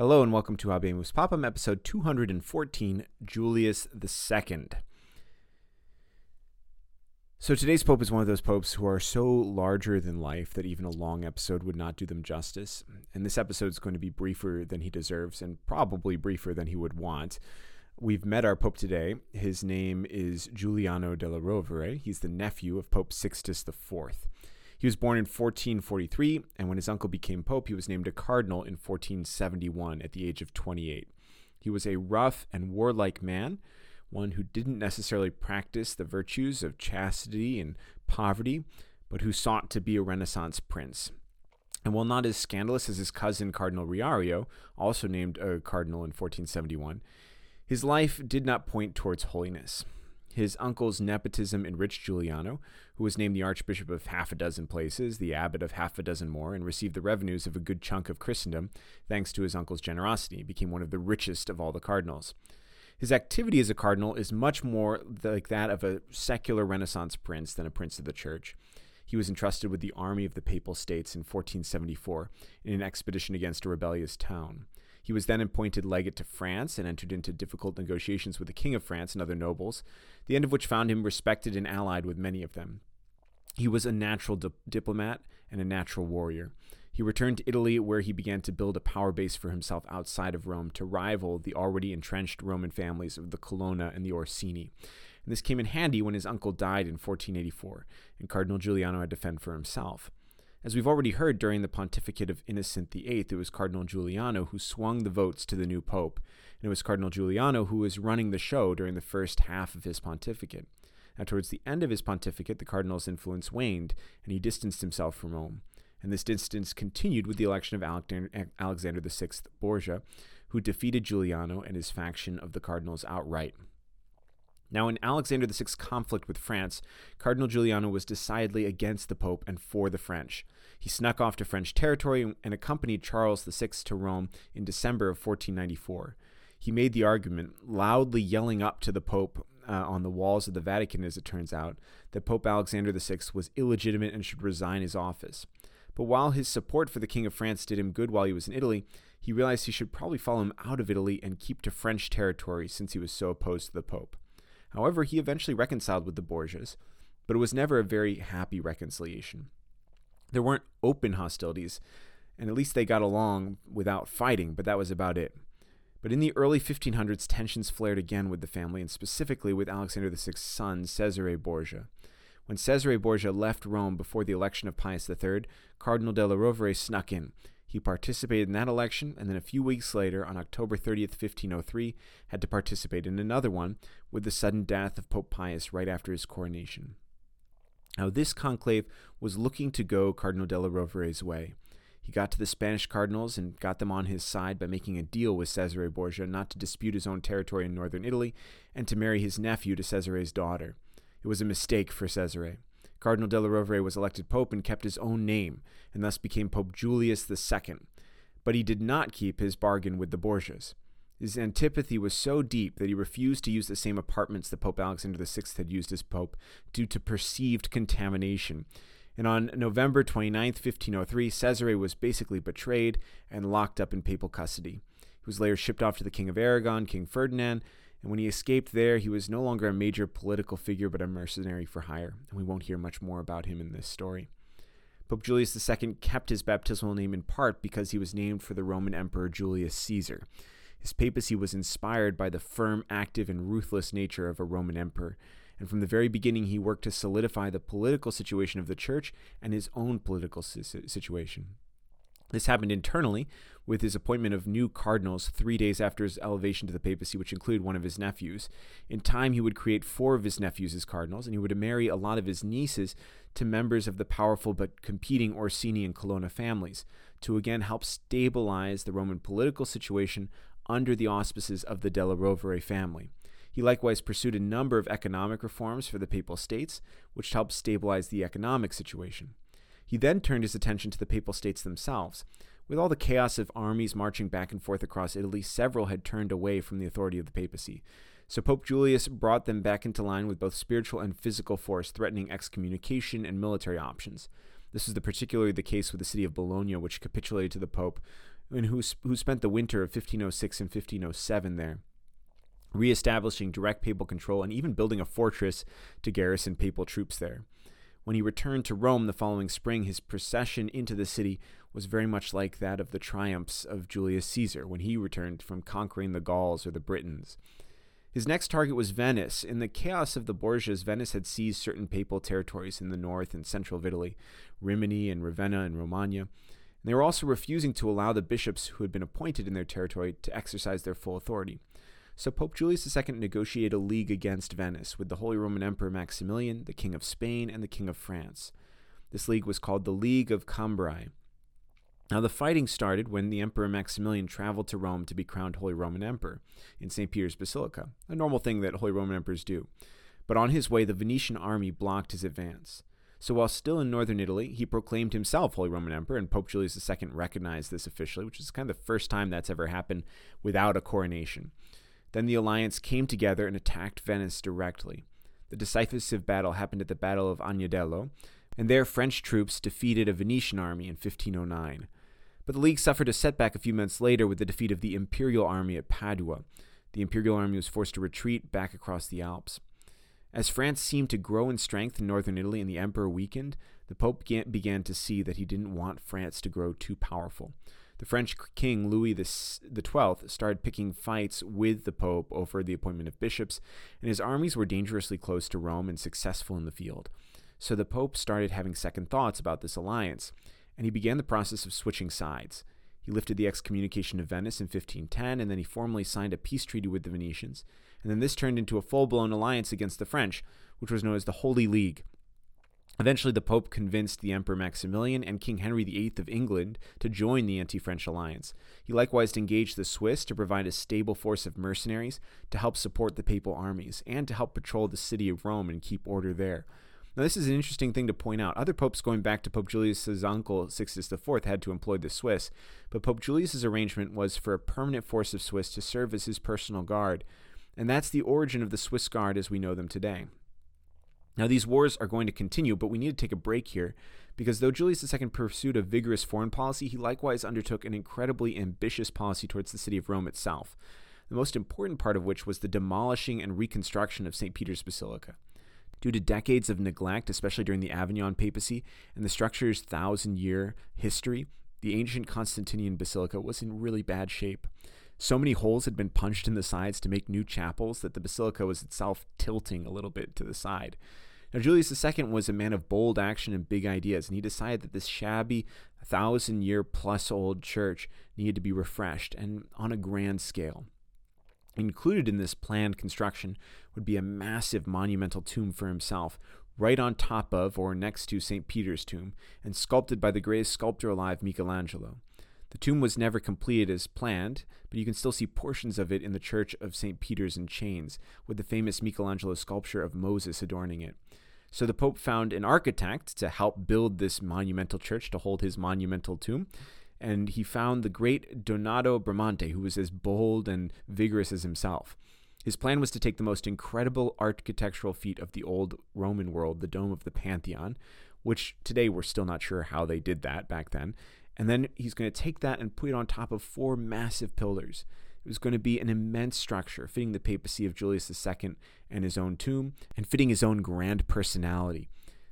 Hello and welcome to Habemus Papam, episode 214, Julius II. So today's pope is one of those popes who are so larger than life that even a long episode would not do them justice. And this episode is going to be briefer than he deserves and probably briefer than he would want. We've met our pope today. His name is Giuliano della Rovere. He's the nephew of Pope Sixtus IV. He was born in 1443, and when his uncle became pope, he was named a cardinal in 1471 at the age of 28. He was a rough and warlike man, one who didn't necessarily practice the virtues of chastity and poverty, but who sought to be a Renaissance prince. And while not as scandalous as his cousin Cardinal Riario, also named a cardinal in 1471, his life did not point towards holiness. His uncle's nepotism enriched Giuliano, who was named the archbishop of half a dozen places, the abbot of half a dozen more, and received the revenues of a good chunk of Christendom thanks to his uncle's generosity. He became one of the richest of all the cardinals. His activity as a cardinal is much more like that of a secular Renaissance prince than a prince of the church. He was entrusted with the army of the Papal States in 1474 in an expedition against a rebellious town. He was then appointed legate to France and entered into difficult negotiations with the King of France and other nobles, the end of which found him respected and allied with many of them. He was a natural di- diplomat and a natural warrior. He returned to Italy, where he began to build a power base for himself outside of Rome to rival the already entrenched Roman families of the Colonna and the Orsini. And this came in handy when his uncle died in 1484, and Cardinal Giuliano had to fend for himself. As we've already heard during the pontificate of Innocent VIII, it was Cardinal Giuliano who swung the votes to the new pope, and it was Cardinal Giuliano who was running the show during the first half of his pontificate. Now, towards the end of his pontificate, the cardinal's influence waned, and he distanced himself from Rome. And this distance continued with the election of Alexander VI Borgia, who defeated Giuliano and his faction of the cardinals outright. Now, in Alexander VI's conflict with France, Cardinal Giuliano was decidedly against the Pope and for the French. He snuck off to French territory and accompanied Charles VI to Rome in December of 1494. He made the argument, loudly yelling up to the Pope uh, on the walls of the Vatican, as it turns out, that Pope Alexander VI was illegitimate and should resign his office. But while his support for the King of France did him good while he was in Italy, he realized he should probably follow him out of Italy and keep to French territory since he was so opposed to the Pope. However, he eventually reconciled with the Borgias, but it was never a very happy reconciliation. There weren't open hostilities, and at least they got along without fighting, but that was about it. But in the early 1500s, tensions flared again with the family, and specifically with Alexander VI's son, Cesare Borgia. When Cesare Borgia left Rome before the election of Pius III, Cardinal della Rovere snuck in. He participated in that election, and then a few weeks later, on October 30th, 1503, had to participate in another one with the sudden death of Pope Pius right after his coronation. Now, this conclave was looking to go Cardinal della Rovere's way. He got to the Spanish cardinals and got them on his side by making a deal with Cesare Borgia not to dispute his own territory in northern Italy and to marry his nephew to Cesare's daughter. It was a mistake for Cesare. Cardinal della Rovere was elected pope and kept his own name, and thus became Pope Julius II. But he did not keep his bargain with the Borgias. His antipathy was so deep that he refused to use the same apartments that Pope Alexander VI had used as pope due to perceived contamination. And on November 29, 1503, Cesare was basically betrayed and locked up in papal custody. He was later shipped off to the King of Aragon, King Ferdinand, and when he escaped there, he was no longer a major political figure but a mercenary for hire, and we won't hear much more about him in this story. Pope Julius II kept his baptismal name in part because he was named for the Roman Emperor Julius Caesar. His papacy was inspired by the firm, active, and ruthless nature of a Roman emperor, and from the very beginning he worked to solidify the political situation of the church and his own political situation. This happened internally with his appointment of new cardinals three days after his elevation to the papacy, which included one of his nephews. In time, he would create four of his nephews as cardinals, and he would marry a lot of his nieces to members of the powerful but competing Orsini and Colonna families to again help stabilize the Roman political situation under the auspices of the Della Rovere family. He likewise pursued a number of economic reforms for the Papal States, which helped stabilize the economic situation. He then turned his attention to the Papal States themselves. With all the chaos of armies marching back and forth across Italy, several had turned away from the authority of the papacy. So Pope Julius brought them back into line with both spiritual and physical force, threatening excommunication and military options. This was the particularly the case with the city of Bologna, which capitulated to the Pope and who, who spent the winter of 1506 and 1507 there, reestablishing direct papal control and even building a fortress to garrison papal troops there. When he returned to Rome the following spring, his procession into the city was very much like that of the triumphs of Julius Caesar when he returned from conquering the Gauls or the Britons. His next target was Venice. In the chaos of the Borgias, Venice had seized certain papal territories in the north and central of Italy, Rimini and Ravenna and Romagna. And they were also refusing to allow the bishops who had been appointed in their territory to exercise their full authority. So Pope Julius II negotiated a league against Venice with the Holy Roman Emperor Maximilian, the King of Spain, and the King of France. This league was called the League of Cambrai. Now, the fighting started when the Emperor Maximilian traveled to Rome to be crowned Holy Roman Emperor in St. Peter's Basilica, a normal thing that Holy Roman Emperors do. But on his way, the Venetian army blocked his advance. So while still in northern Italy, he proclaimed himself Holy Roman Emperor, and Pope Julius II recognized this officially, which is kind of the first time that's ever happened without a coronation. Then the alliance came together and attacked Venice directly. The decisive battle happened at the Battle of Agnadello, and there French troops defeated a Venetian army in 1509. But the League suffered a setback a few months later with the defeat of the Imperial Army at Padua. The Imperial Army was forced to retreat back across the Alps. As France seemed to grow in strength in northern Italy and the emperor weakened, the Pope began to see that he didn't want France to grow too powerful. The French king Louis XII started picking fights with the Pope over the appointment of bishops, and his armies were dangerously close to Rome and successful in the field. So the Pope started having second thoughts about this alliance and he began the process of switching sides. He lifted the excommunication of Venice in 1510, and then he formally signed a peace treaty with the Venetians. And then this turned into a full blown alliance against the French, which was known as the Holy League. Eventually, the Pope convinced the Emperor Maximilian and King Henry VIII of England to join the anti French alliance. He likewise engaged the Swiss to provide a stable force of mercenaries to help support the papal armies and to help patrol the city of Rome and keep order there. Now, this is an interesting thing to point out. Other popes going back to Pope Julius's uncle, Sixtus IV, had to employ the Swiss, but Pope Julius's arrangement was for a permanent force of Swiss to serve as his personal guard, and that's the origin of the Swiss Guard as we know them today. Now, these wars are going to continue, but we need to take a break here because though Julius II pursued a vigorous foreign policy, he likewise undertook an incredibly ambitious policy towards the city of Rome itself, the most important part of which was the demolishing and reconstruction of St. Peter's Basilica. Due to decades of neglect, especially during the Avignon papacy and the structure's thousand year history, the ancient Constantinian basilica was in really bad shape. So many holes had been punched in the sides to make new chapels that the basilica was itself tilting a little bit to the side. Now, Julius II was a man of bold action and big ideas, and he decided that this shabby, thousand year plus old church needed to be refreshed and on a grand scale. Included in this planned construction would be a massive monumental tomb for himself, right on top of or next to St. Peter's tomb, and sculpted by the greatest sculptor alive, Michelangelo. The tomb was never completed as planned, but you can still see portions of it in the church of St. Peter's in Chains, with the famous Michelangelo sculpture of Moses adorning it. So the Pope found an architect to help build this monumental church to hold his monumental tomb, and he found the great Donato Bramante, who was as bold and vigorous as himself. His plan was to take the most incredible architectural feat of the old Roman world, the Dome of the Pantheon, which today we're still not sure how they did that back then, and then he's going to take that and put it on top of four massive pillars. It was going to be an immense structure, fitting the papacy of Julius II and his own tomb, and fitting his own grand personality.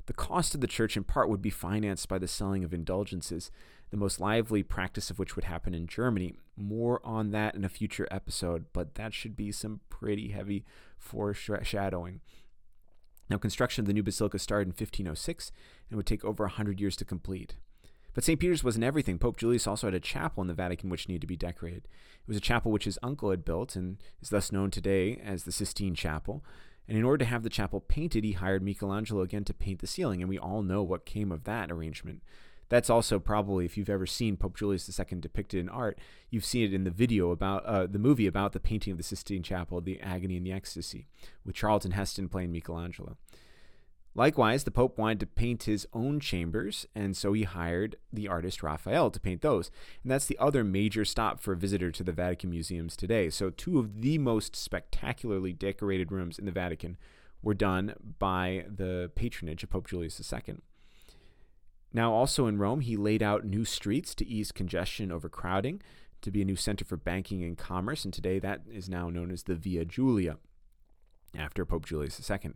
The cost of the church, in part, would be financed by the selling of indulgences, the most lively practice of which would happen in Germany. More on that in a future episode, but that should be some pretty heavy foreshadowing. Now, construction of the new basilica started in 1506 and would take over 100 years to complete. But St. Peter's wasn't everything. Pope Julius also had a chapel in the Vatican which needed to be decorated. It was a chapel which his uncle had built and is thus known today as the Sistine Chapel. And in order to have the chapel painted, he hired Michelangelo again to paint the ceiling, and we all know what came of that arrangement. That's also probably, if you've ever seen Pope Julius II depicted in art, you've seen it in the video about uh, the movie about the painting of the Sistine Chapel, The Agony and the Ecstasy, with Charlton Heston playing Michelangelo. Likewise, the Pope wanted to paint his own chambers, and so he hired the artist Raphael to paint those. And that's the other major stop for a visitor to the Vatican museums today. So, two of the most spectacularly decorated rooms in the Vatican were done by the patronage of Pope Julius II. Now, also in Rome, he laid out new streets to ease congestion overcrowding, to be a new center for banking and commerce, and today that is now known as the Via Julia, after Pope Julius II.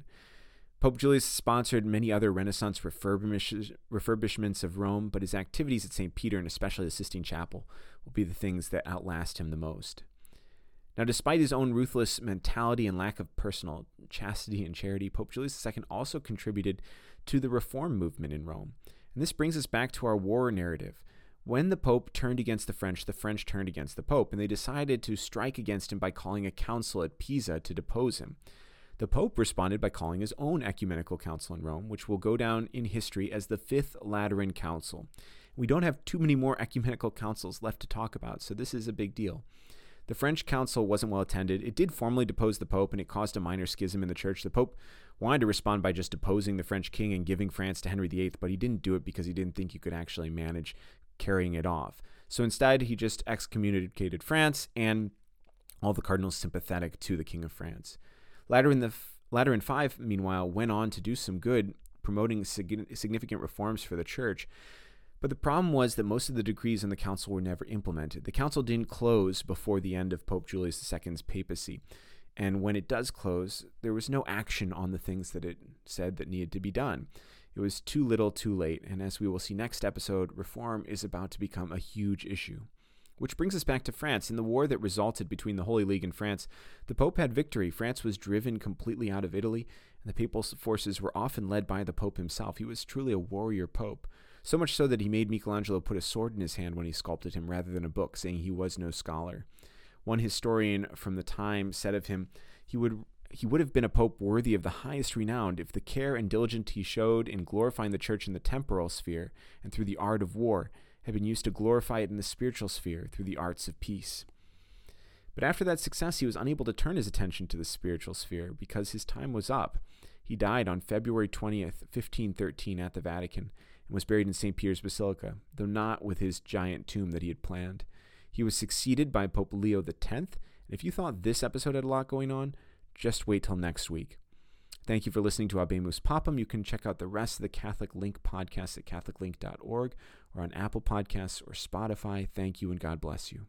Pope Julius sponsored many other Renaissance refurbish- refurbishments of Rome, but his activities at St. Peter and especially the Sistine Chapel will be the things that outlast him the most. Now, despite his own ruthless mentality and lack of personal chastity and charity, Pope Julius II also contributed to the reform movement in Rome. And this brings us back to our war narrative. When the Pope turned against the French, the French turned against the Pope, and they decided to strike against him by calling a council at Pisa to depose him. The Pope responded by calling his own ecumenical council in Rome, which will go down in history as the Fifth Lateran Council. We don't have too many more ecumenical councils left to talk about, so this is a big deal. The French council wasn't well attended. It did formally depose the Pope, and it caused a minor schism in the church. The Pope wanted to respond by just deposing the French king and giving France to Henry VIII, but he didn't do it because he didn't think he could actually manage carrying it off. So instead, he just excommunicated France and all the cardinals sympathetic to the King of France. Lateran, the, Lateran V, meanwhile, went on to do some good, promoting significant reforms for the church. But the problem was that most of the decrees in the council were never implemented. The council didn't close before the end of Pope Julius II's papacy. And when it does close, there was no action on the things that it said that needed to be done. It was too little, too late. And as we will see next episode, reform is about to become a huge issue. Which brings us back to France. In the war that resulted between the Holy League and France, the Pope had victory. France was driven completely out of Italy, and the papal forces were often led by the Pope himself. He was truly a warrior Pope. So much so that he made Michelangelo put a sword in his hand when he sculpted him rather than a book, saying he was no scholar. One historian from the time said of him, he would he would have been a pope worthy of the highest renown if the care and diligence he showed in glorifying the church in the temporal sphere and through the art of war had been used to glorify it in the spiritual sphere through the arts of peace. But after that success, he was unable to turn his attention to the spiritual sphere because his time was up. He died on February 20th, 1513, at the Vatican, and was buried in St. Peter's Basilica, though not with his giant tomb that he had planned. He was succeeded by Pope Leo X, and if you thought this episode had a lot going on, just wait till next week. Thank you for listening to Habemus Papam. You can check out the rest of the Catholic Link podcast at catholiclink.org or on Apple Podcasts or Spotify. Thank you and God bless you.